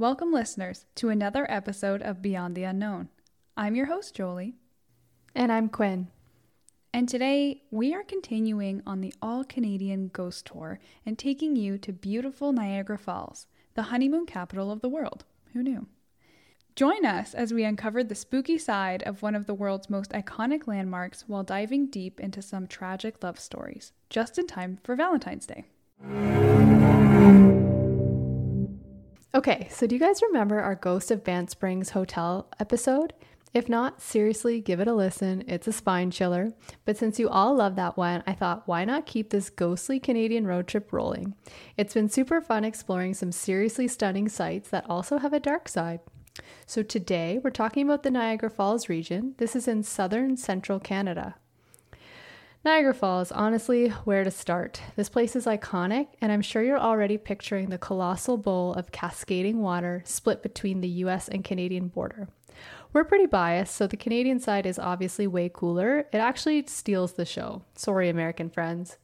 Welcome, listeners, to another episode of Beyond the Unknown. I'm your host, Jolie. And I'm Quinn. And today we are continuing on the all Canadian ghost tour and taking you to beautiful Niagara Falls, the honeymoon capital of the world. Who knew? Join us as we uncover the spooky side of one of the world's most iconic landmarks while diving deep into some tragic love stories, just in time for Valentine's Day. Okay, so do you guys remember our Ghost of Banff Springs Hotel episode? If not, seriously, give it a listen. It's a spine chiller. But since you all love that one, I thought, why not keep this ghostly Canadian road trip rolling? It's been super fun exploring some seriously stunning sites that also have a dark side. So today we're talking about the Niagara Falls region. This is in southern central Canada. Niagara Falls, honestly, where to start? This place is iconic, and I'm sure you're already picturing the colossal bowl of cascading water split between the US and Canadian border. We're pretty biased, so the Canadian side is obviously way cooler. It actually steals the show. Sorry, American friends.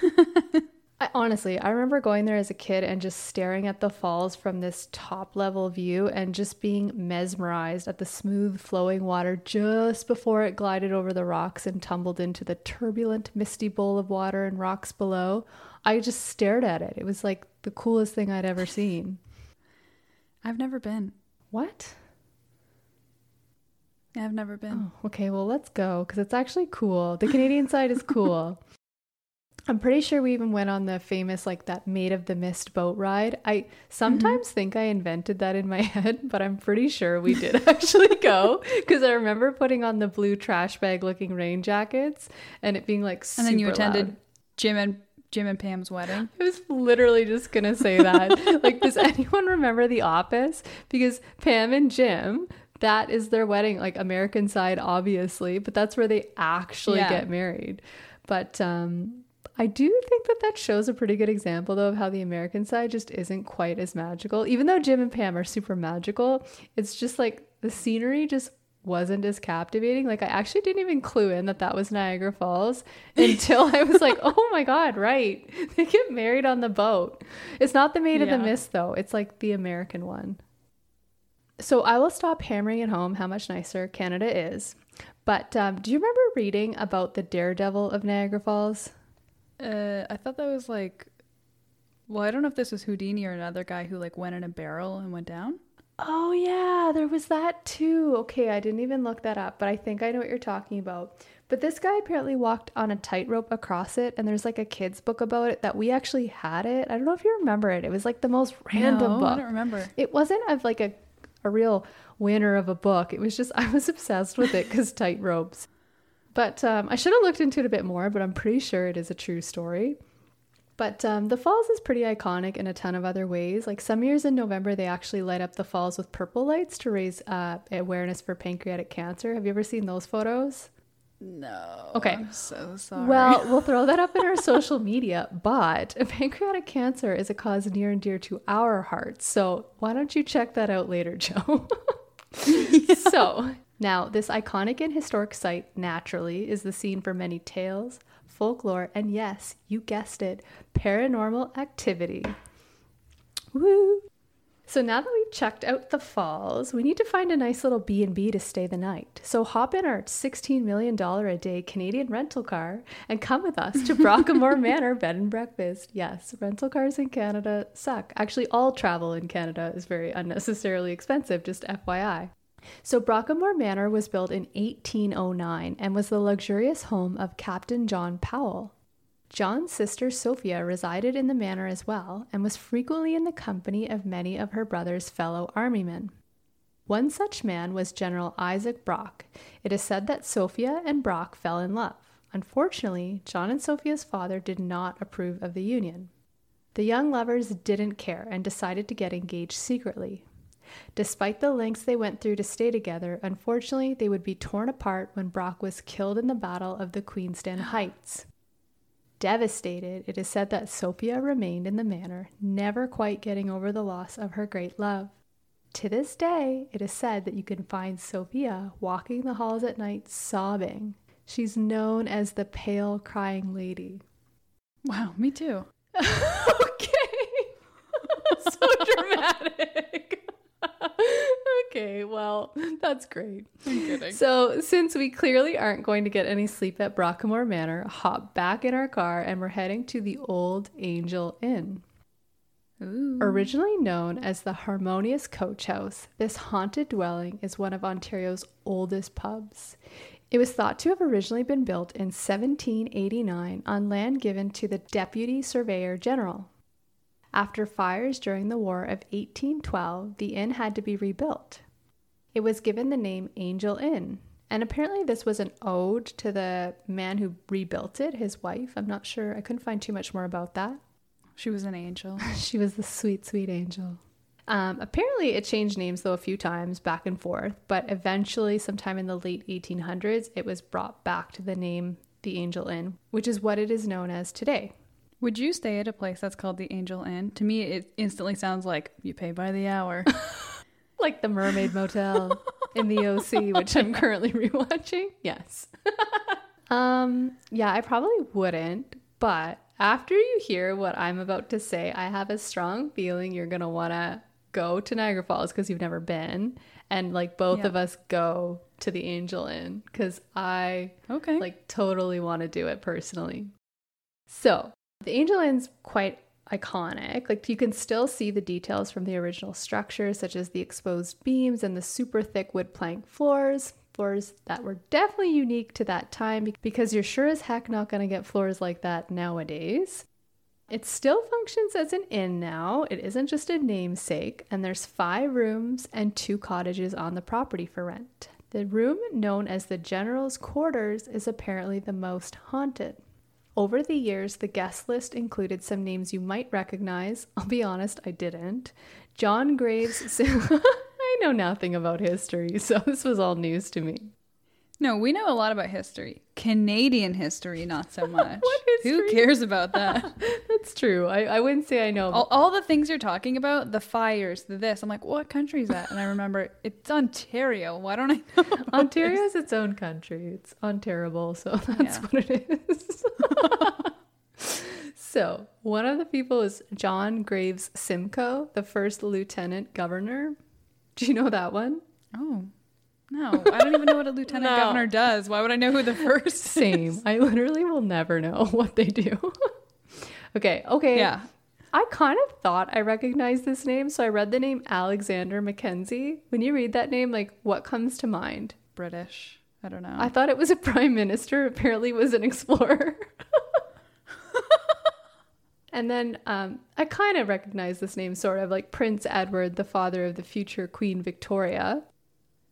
I, honestly, I remember going there as a kid and just staring at the falls from this top level view and just being mesmerized at the smooth flowing water just before it glided over the rocks and tumbled into the turbulent, misty bowl of water and rocks below. I just stared at it. It was like the coolest thing I'd ever seen. I've never been. What? I've never been. Oh, okay, well, let's go because it's actually cool. The Canadian side is cool. I'm pretty sure we even went on the famous, like that Maid of the Mist boat ride. I sometimes mm-hmm. think I invented that in my head, but I'm pretty sure we did actually go because I remember putting on the blue trash bag looking rain jackets and it being like And then you attended loud. Jim and Jim and Pam's wedding. I was literally just gonna say that. like, does anyone remember The Office? Because Pam and Jim, that is their wedding, like American side, obviously, but that's where they actually yeah. get married. But um, I do think that that shows a pretty good example, though, of how the American side just isn't quite as magical. Even though Jim and Pam are super magical, it's just like the scenery just wasn't as captivating. Like, I actually didn't even clue in that that was Niagara Falls until I was like, oh my God, right. They get married on the boat. It's not the Maid yeah. of the Mist, though, it's like the American one. So I will stop hammering it home how much nicer Canada is. But um, do you remember reading about the daredevil of Niagara Falls? Uh, I thought that was like, well, I don't know if this was Houdini or another guy who like went in a barrel and went down. Oh yeah, there was that too. Okay, I didn't even look that up, but I think I know what you're talking about. But this guy apparently walked on a tightrope across it, and there's like a kid's book about it that we actually had it. I don't know if you remember it. It was like the most random no, book. I don't remember. It wasn't of like a a real winner of a book. It was just I was obsessed with it because tightropes. But um, I should have looked into it a bit more, but I'm pretty sure it is a true story. But um, the falls is pretty iconic in a ton of other ways. Like some years in November, they actually light up the falls with purple lights to raise uh, awareness for pancreatic cancer. Have you ever seen those photos? No. Okay. I'm so sorry. Well, we'll throw that up in our social media, but pancreatic cancer is a cause near and dear to our hearts. So why don't you check that out later, Joe? yeah. So now, this iconic and historic site naturally is the scene for many tales, folklore, and yes, you guessed it, paranormal activity. Woo! So now that we've checked out the falls, we need to find a nice little B&B to stay the night. So hop in our 16 million dollar a day Canadian rental car and come with us to Brockamore Manor Bed and Breakfast. Yes, rental cars in Canada suck. Actually, all travel in Canada is very unnecessarily expensive, just FYI. So, Brockamore Manor was built in 1809 and was the luxurious home of Captain John Powell. John's sister Sophia resided in the manor as well and was frequently in the company of many of her brother's fellow armymen. One such man was General Isaac Brock. It is said that Sophia and Brock fell in love. Unfortunately, John and Sophia's father did not approve of the union. The young lovers didn't care and decided to get engaged secretly, Despite the lengths they went through to stay together, unfortunately, they would be torn apart when Brock was killed in the Battle of the Queenston Heights. Devastated, it is said that Sophia remained in the manor, never quite getting over the loss of her great love. To this day, it is said that you can find Sophia walking the halls at night sobbing. She's known as the Pale Crying Lady. Wow, me too. okay. so dramatic. Okay, well, that's great. I'm kidding. So, since we clearly aren't going to get any sleep at Brockamore Manor, hop back in our car and we're heading to the Old Angel Inn. Ooh. Originally known as the Harmonious Coach House, this haunted dwelling is one of Ontario's oldest pubs. It was thought to have originally been built in 1789 on land given to the Deputy Surveyor General. After fires during the War of 1812, the inn had to be rebuilt. It was given the name Angel Inn, and apparently this was an ode to the man who rebuilt it, his wife. I'm not sure, I couldn't find too much more about that. She was an angel. She was the sweet, sweet angel. Um, apparently, it changed names though a few times back and forth, but eventually, sometime in the late 1800s, it was brought back to the name the Angel Inn, which is what it is known as today. Would you stay at a place that's called the Angel Inn? To me, it instantly sounds like you pay by the hour. Like the Mermaid Motel in the OC, which I'm currently rewatching. Yes. um, yeah, I probably wouldn't, but after you hear what I'm about to say, I have a strong feeling you're going to want to go to Niagara Falls because you've never been and like both Yeah. of us go to the Angel Inn cuz I okay. like totally want to do it personally. So, the Angel Inn's quite iconic. Like you can still see the details from the original structure, such as the exposed beams and the super thick wood plank floors. Floors that were definitely unique to that time because you're sure as heck not going to get floors like that nowadays. It still functions as an inn now. It isn't just a namesake, and there's five rooms and two cottages on the property for rent. The room known as the General's Quarters is apparently the most haunted. Over the years, the guest list included some names you might recognize. I'll be honest, I didn't. John Graves. I know nothing about history, so this was all news to me. no, we know a lot about history. Canadian history, not so much. What Who cares about that? That's true. I, I wouldn't say I know. all, all the things you're talking about, the fires, the this. I'm like, what country is that? And I remember it's Ontario. Why don't I know? Ontario is its own country. It's unterrible, so that's Yeah. what it is. so, one of the people is John Graves Simcoe, the first lieutenant governor. Do you know that one? Oh, no. I don't even know what a lieutenant No. governor does. Why would I know who the first Same. is? I literally will never know what they do. Okay, okay. Yeah. I kind of thought I recognized this name, so I read the name Alexander Mackenzie. When you read that name, like what comes to mind? British. I don't know. I thought it was a prime minister, apparently it was an explorer. and then um, I kind of recognize this name, sort of like Prince Edward, the father of the future Queen Victoria.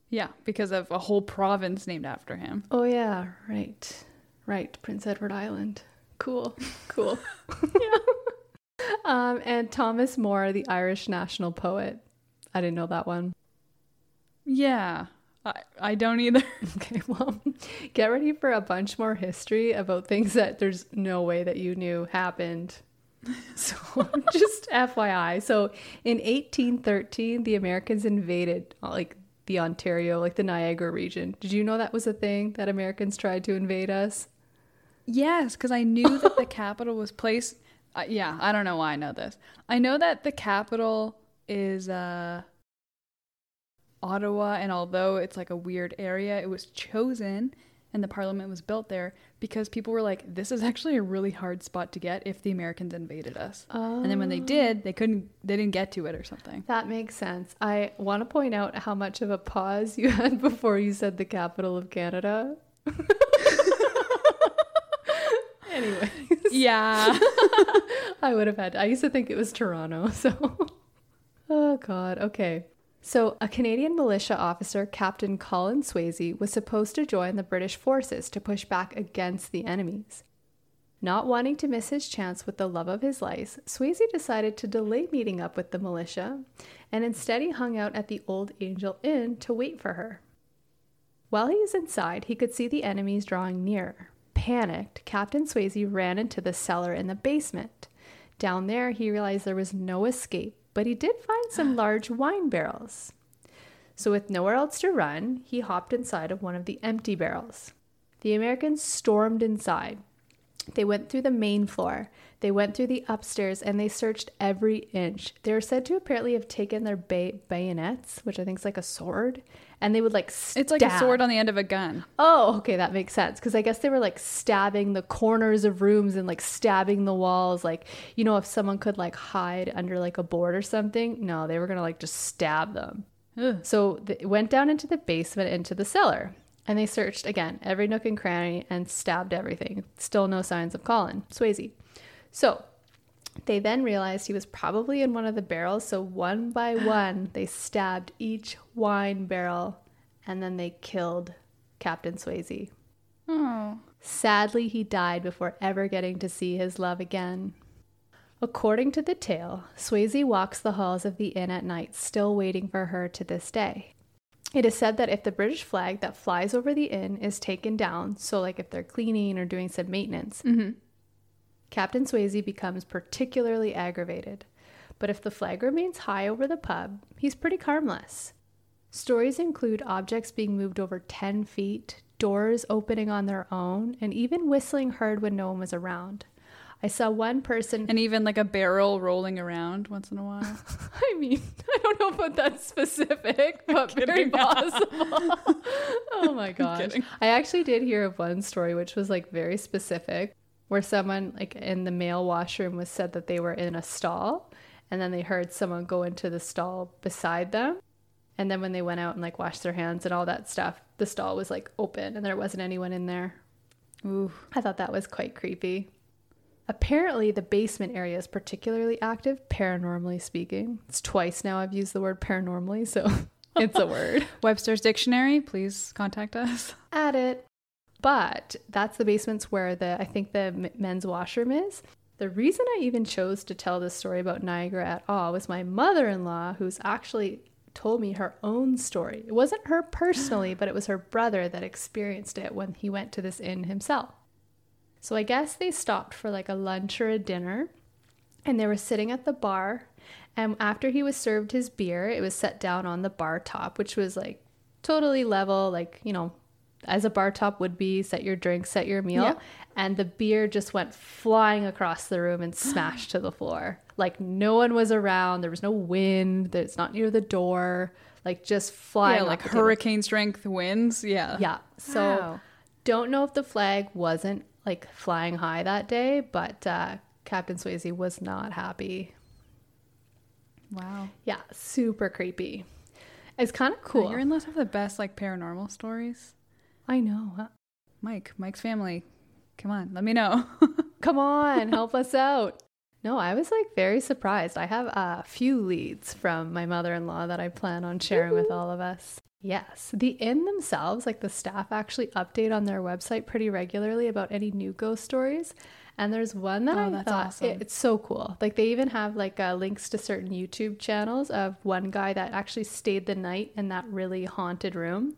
yeah, because of a whole province named after him. Oh, yeah, right. Right, Prince Edward Island. Cool, cool. yeah. Um, and Thomas Moore, the Irish national poet. I didn't know that one. Yeah. I, I don't either. Okay, well, get ready for a bunch more history about things that there's no way that you knew happened. So, just FYI. So, in 1813, the Americans invaded like the Ontario, like the Niagara region. Did you know that was a thing that Americans tried to invade us? Yes, because I knew that the capital was placed. Uh, yeah, I don't know why I know this. I know that the capital is uh, Ottawa, and although it's like a weird area, it was chosen and the parliament was built there because people were like, this is actually a really hard spot to get if the Americans invaded us. And then when they did, they couldn't, they didn't get to it or something. That makes sense. I want to point out how much of a pause you had before you said the capital of Canada. anyway. Yeah. I would have had. I used to think it was Toronto. So, oh god. Okay. So, a Canadian militia officer, Captain Colin Swayze, was supposed to join the British forces to push back against the enemies. Not wanting to miss his chance with the love of his life, Swayze decided to delay meeting up with the militia, and instead he hung out at the Old Angel Inn to wait for her. While he was inside, he could see the enemies drawing nearer. Panicked, Captain Swayze ran into the cellar in the basement. Down there, he realized there was no escape, but he did find some large wine barrels. So, with nowhere else to run, he hopped inside of one of the empty barrels. The Americans stormed inside. They went through the main floor. They went through the upstairs and they searched every inch. They were said to apparently have taken their bay- bayonets, which I think is like a sword, and they would like stab. It's like a sword on the end of a gun. Oh, okay, that makes sense because I guess they were like stabbing the corners of rooms and like stabbing the walls. Like, you know, if someone could like hide under like a board or something, no, they were gonna like just stab them. Ugh. So they went down into the basement, into the cellar, and they searched again every nook and cranny and stabbed everything. Still no signs of Colin Swayze. So they then realized he was probably in one of the barrels. So one by one, they stabbed each wine barrel and then they killed Captain Swayze. Oh. Sadly, he died before ever getting to see his love again. According to the tale, Swayze walks the halls of the inn at night, still waiting for her to this day. It is said that if the British flag that flies over the inn is taken down, so like if they're cleaning or doing some maintenance, Mm-hmm. Captain Swayze becomes particularly aggravated. But if the flag remains high over the pub, he's pretty harmless. Stories include objects being moved over 10 feet, doors opening on their own, and even whistling heard when no one was around. I saw one person. And even like a barrel rolling around once in a while. I mean, I don't know about that specific, but very possible. oh my gosh. I actually did hear of one story which was like very specific where someone like in the male washroom was said that they were in a stall and then they heard someone go into the stall beside them. And then when they went out and like washed their hands and all that stuff, the stall was like open and there wasn't anyone in there. Ooh. I thought that was quite creepy. Apparently, the basement area is particularly active, paranormally speaking. It's twice now I've used the word paranormally, so it's a word. Webster's Dictionary, please contact us. Add it. But that's the basements where the I think the men's washroom is. The reason I even chose to tell this story about Niagara at all was my mother-in-law, who's actually told me her own story. It wasn't her personally, but it was her brother that experienced it when he went to this inn himself. So I guess they stopped for like a lunch or a dinner and they were sitting at the bar. And after he was served his beer, it was set down on the bar top, which was like totally level, like, you know, as a bar top would be set your drink, set your meal. Yeah. And the beer just went flying across the room and smashed to the floor. Like no one was around. There was no wind. It's not near the door. Like just flying. yeah, like the table. hurricane strength winds. Yeah. Yeah. So Wow. don't know if the flag wasn't like flying high that day, but uh, Captain Swayze was not happy. Wow. Yeah, super creepy. It's kind of Cool. cool. Your in-laws have the best like paranormal stories. I know. huh? Mike, Mike's family. Come on, let me know. Come on, help us out. No, I was like very surprised. I have a few leads from my mother in law that I plan on sharing with all of us. Yes, the inn themselves, like the staff actually update on their website pretty regularly about any new ghost stories. And there's one that Oh, I that's thought awesome. it- it's so cool. Like they even have like uh, links to certain YouTube channels of one guy that actually stayed the night in that really haunted room.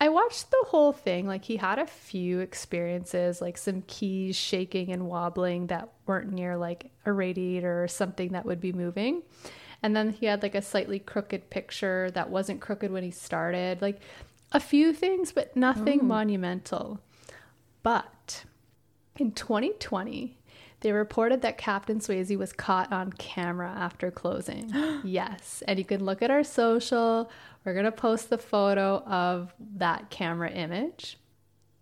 I watched the whole thing. Like he had a few experiences, like some keys shaking and wobbling that weren't near like a radiator or something that would be moving. And then he had like a slightly crooked picture that wasn't crooked when he started. Like a few things, but nothing Ooh. monumental. But in 2020, they reported that Captain Swayze was caught on camera after closing. yes. And you can look at our social. We're going to post the photo of that camera image.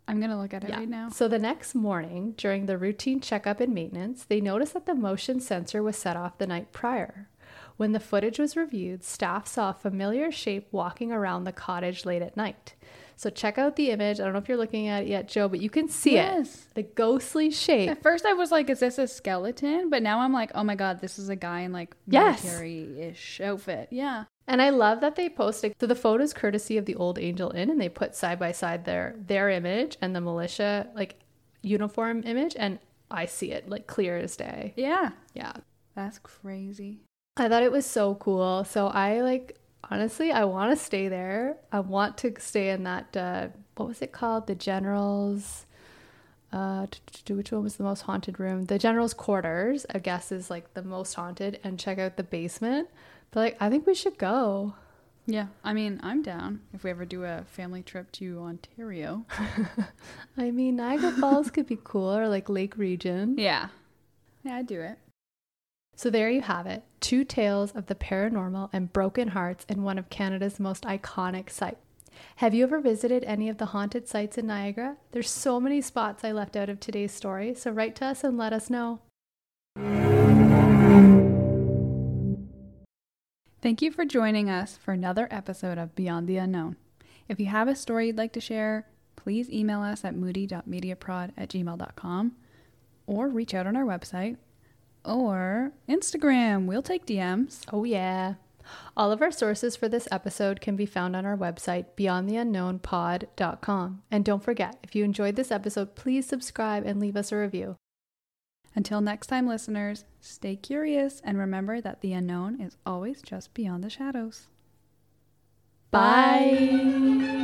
I'm gonna look at it right now. So the next morning, during the routine checkup and maintenance, they noticed that the motion sensor was set off the night prior. When the footage was reviewed, staff saw a familiar shape walking around the cottage late at night. So check out the image. I don't know if you're looking at it yet, Joe, but you can see Yes. it. The ghostly shape. At first, I was like, "Is this a skeleton?" But now I'm like, "Oh my god, this is a guy in like Yes. military-ish outfit." Yeah. And I love that they posted so the photos courtesy of the Old Angel Inn and they put side by side their their image and the militia like uniform image and I see it like clear as day. Yeah. Yeah. That's crazy. I thought it was so cool. So I like honestly I want to stay there. I want to stay in that uh what was it called? The General's uh which one was the most haunted room? The General's quarters, I guess is like the most haunted and check out the basement. But like I think we should go. Yeah, I mean, I'm down if we ever do a family trip to Ontario. I mean, Niagara Falls could be cool or like Lake Region. Yeah. Yeah, I'd do it. So there you have it two tales of the paranormal and broken hearts in one of Canada's most iconic sites. Have you ever visited any of the haunted sites in Niagara? There's so many spots I left out of today's story, so write to us and let us know. Thank you for joining us for another episode of Beyond the Unknown. If you have a story you'd like to share, please email us at moody.mediaprod at gmail.com or reach out on our website or Instagram. We'll take DMs. Oh, yeah. All of our sources for this episode can be found on our website, beyondtheunknownpod.com. And don't forget, if you enjoyed this episode, please subscribe and leave us a review. Until next time, listeners, stay curious and remember that the unknown is always just beyond the shadows. Bye.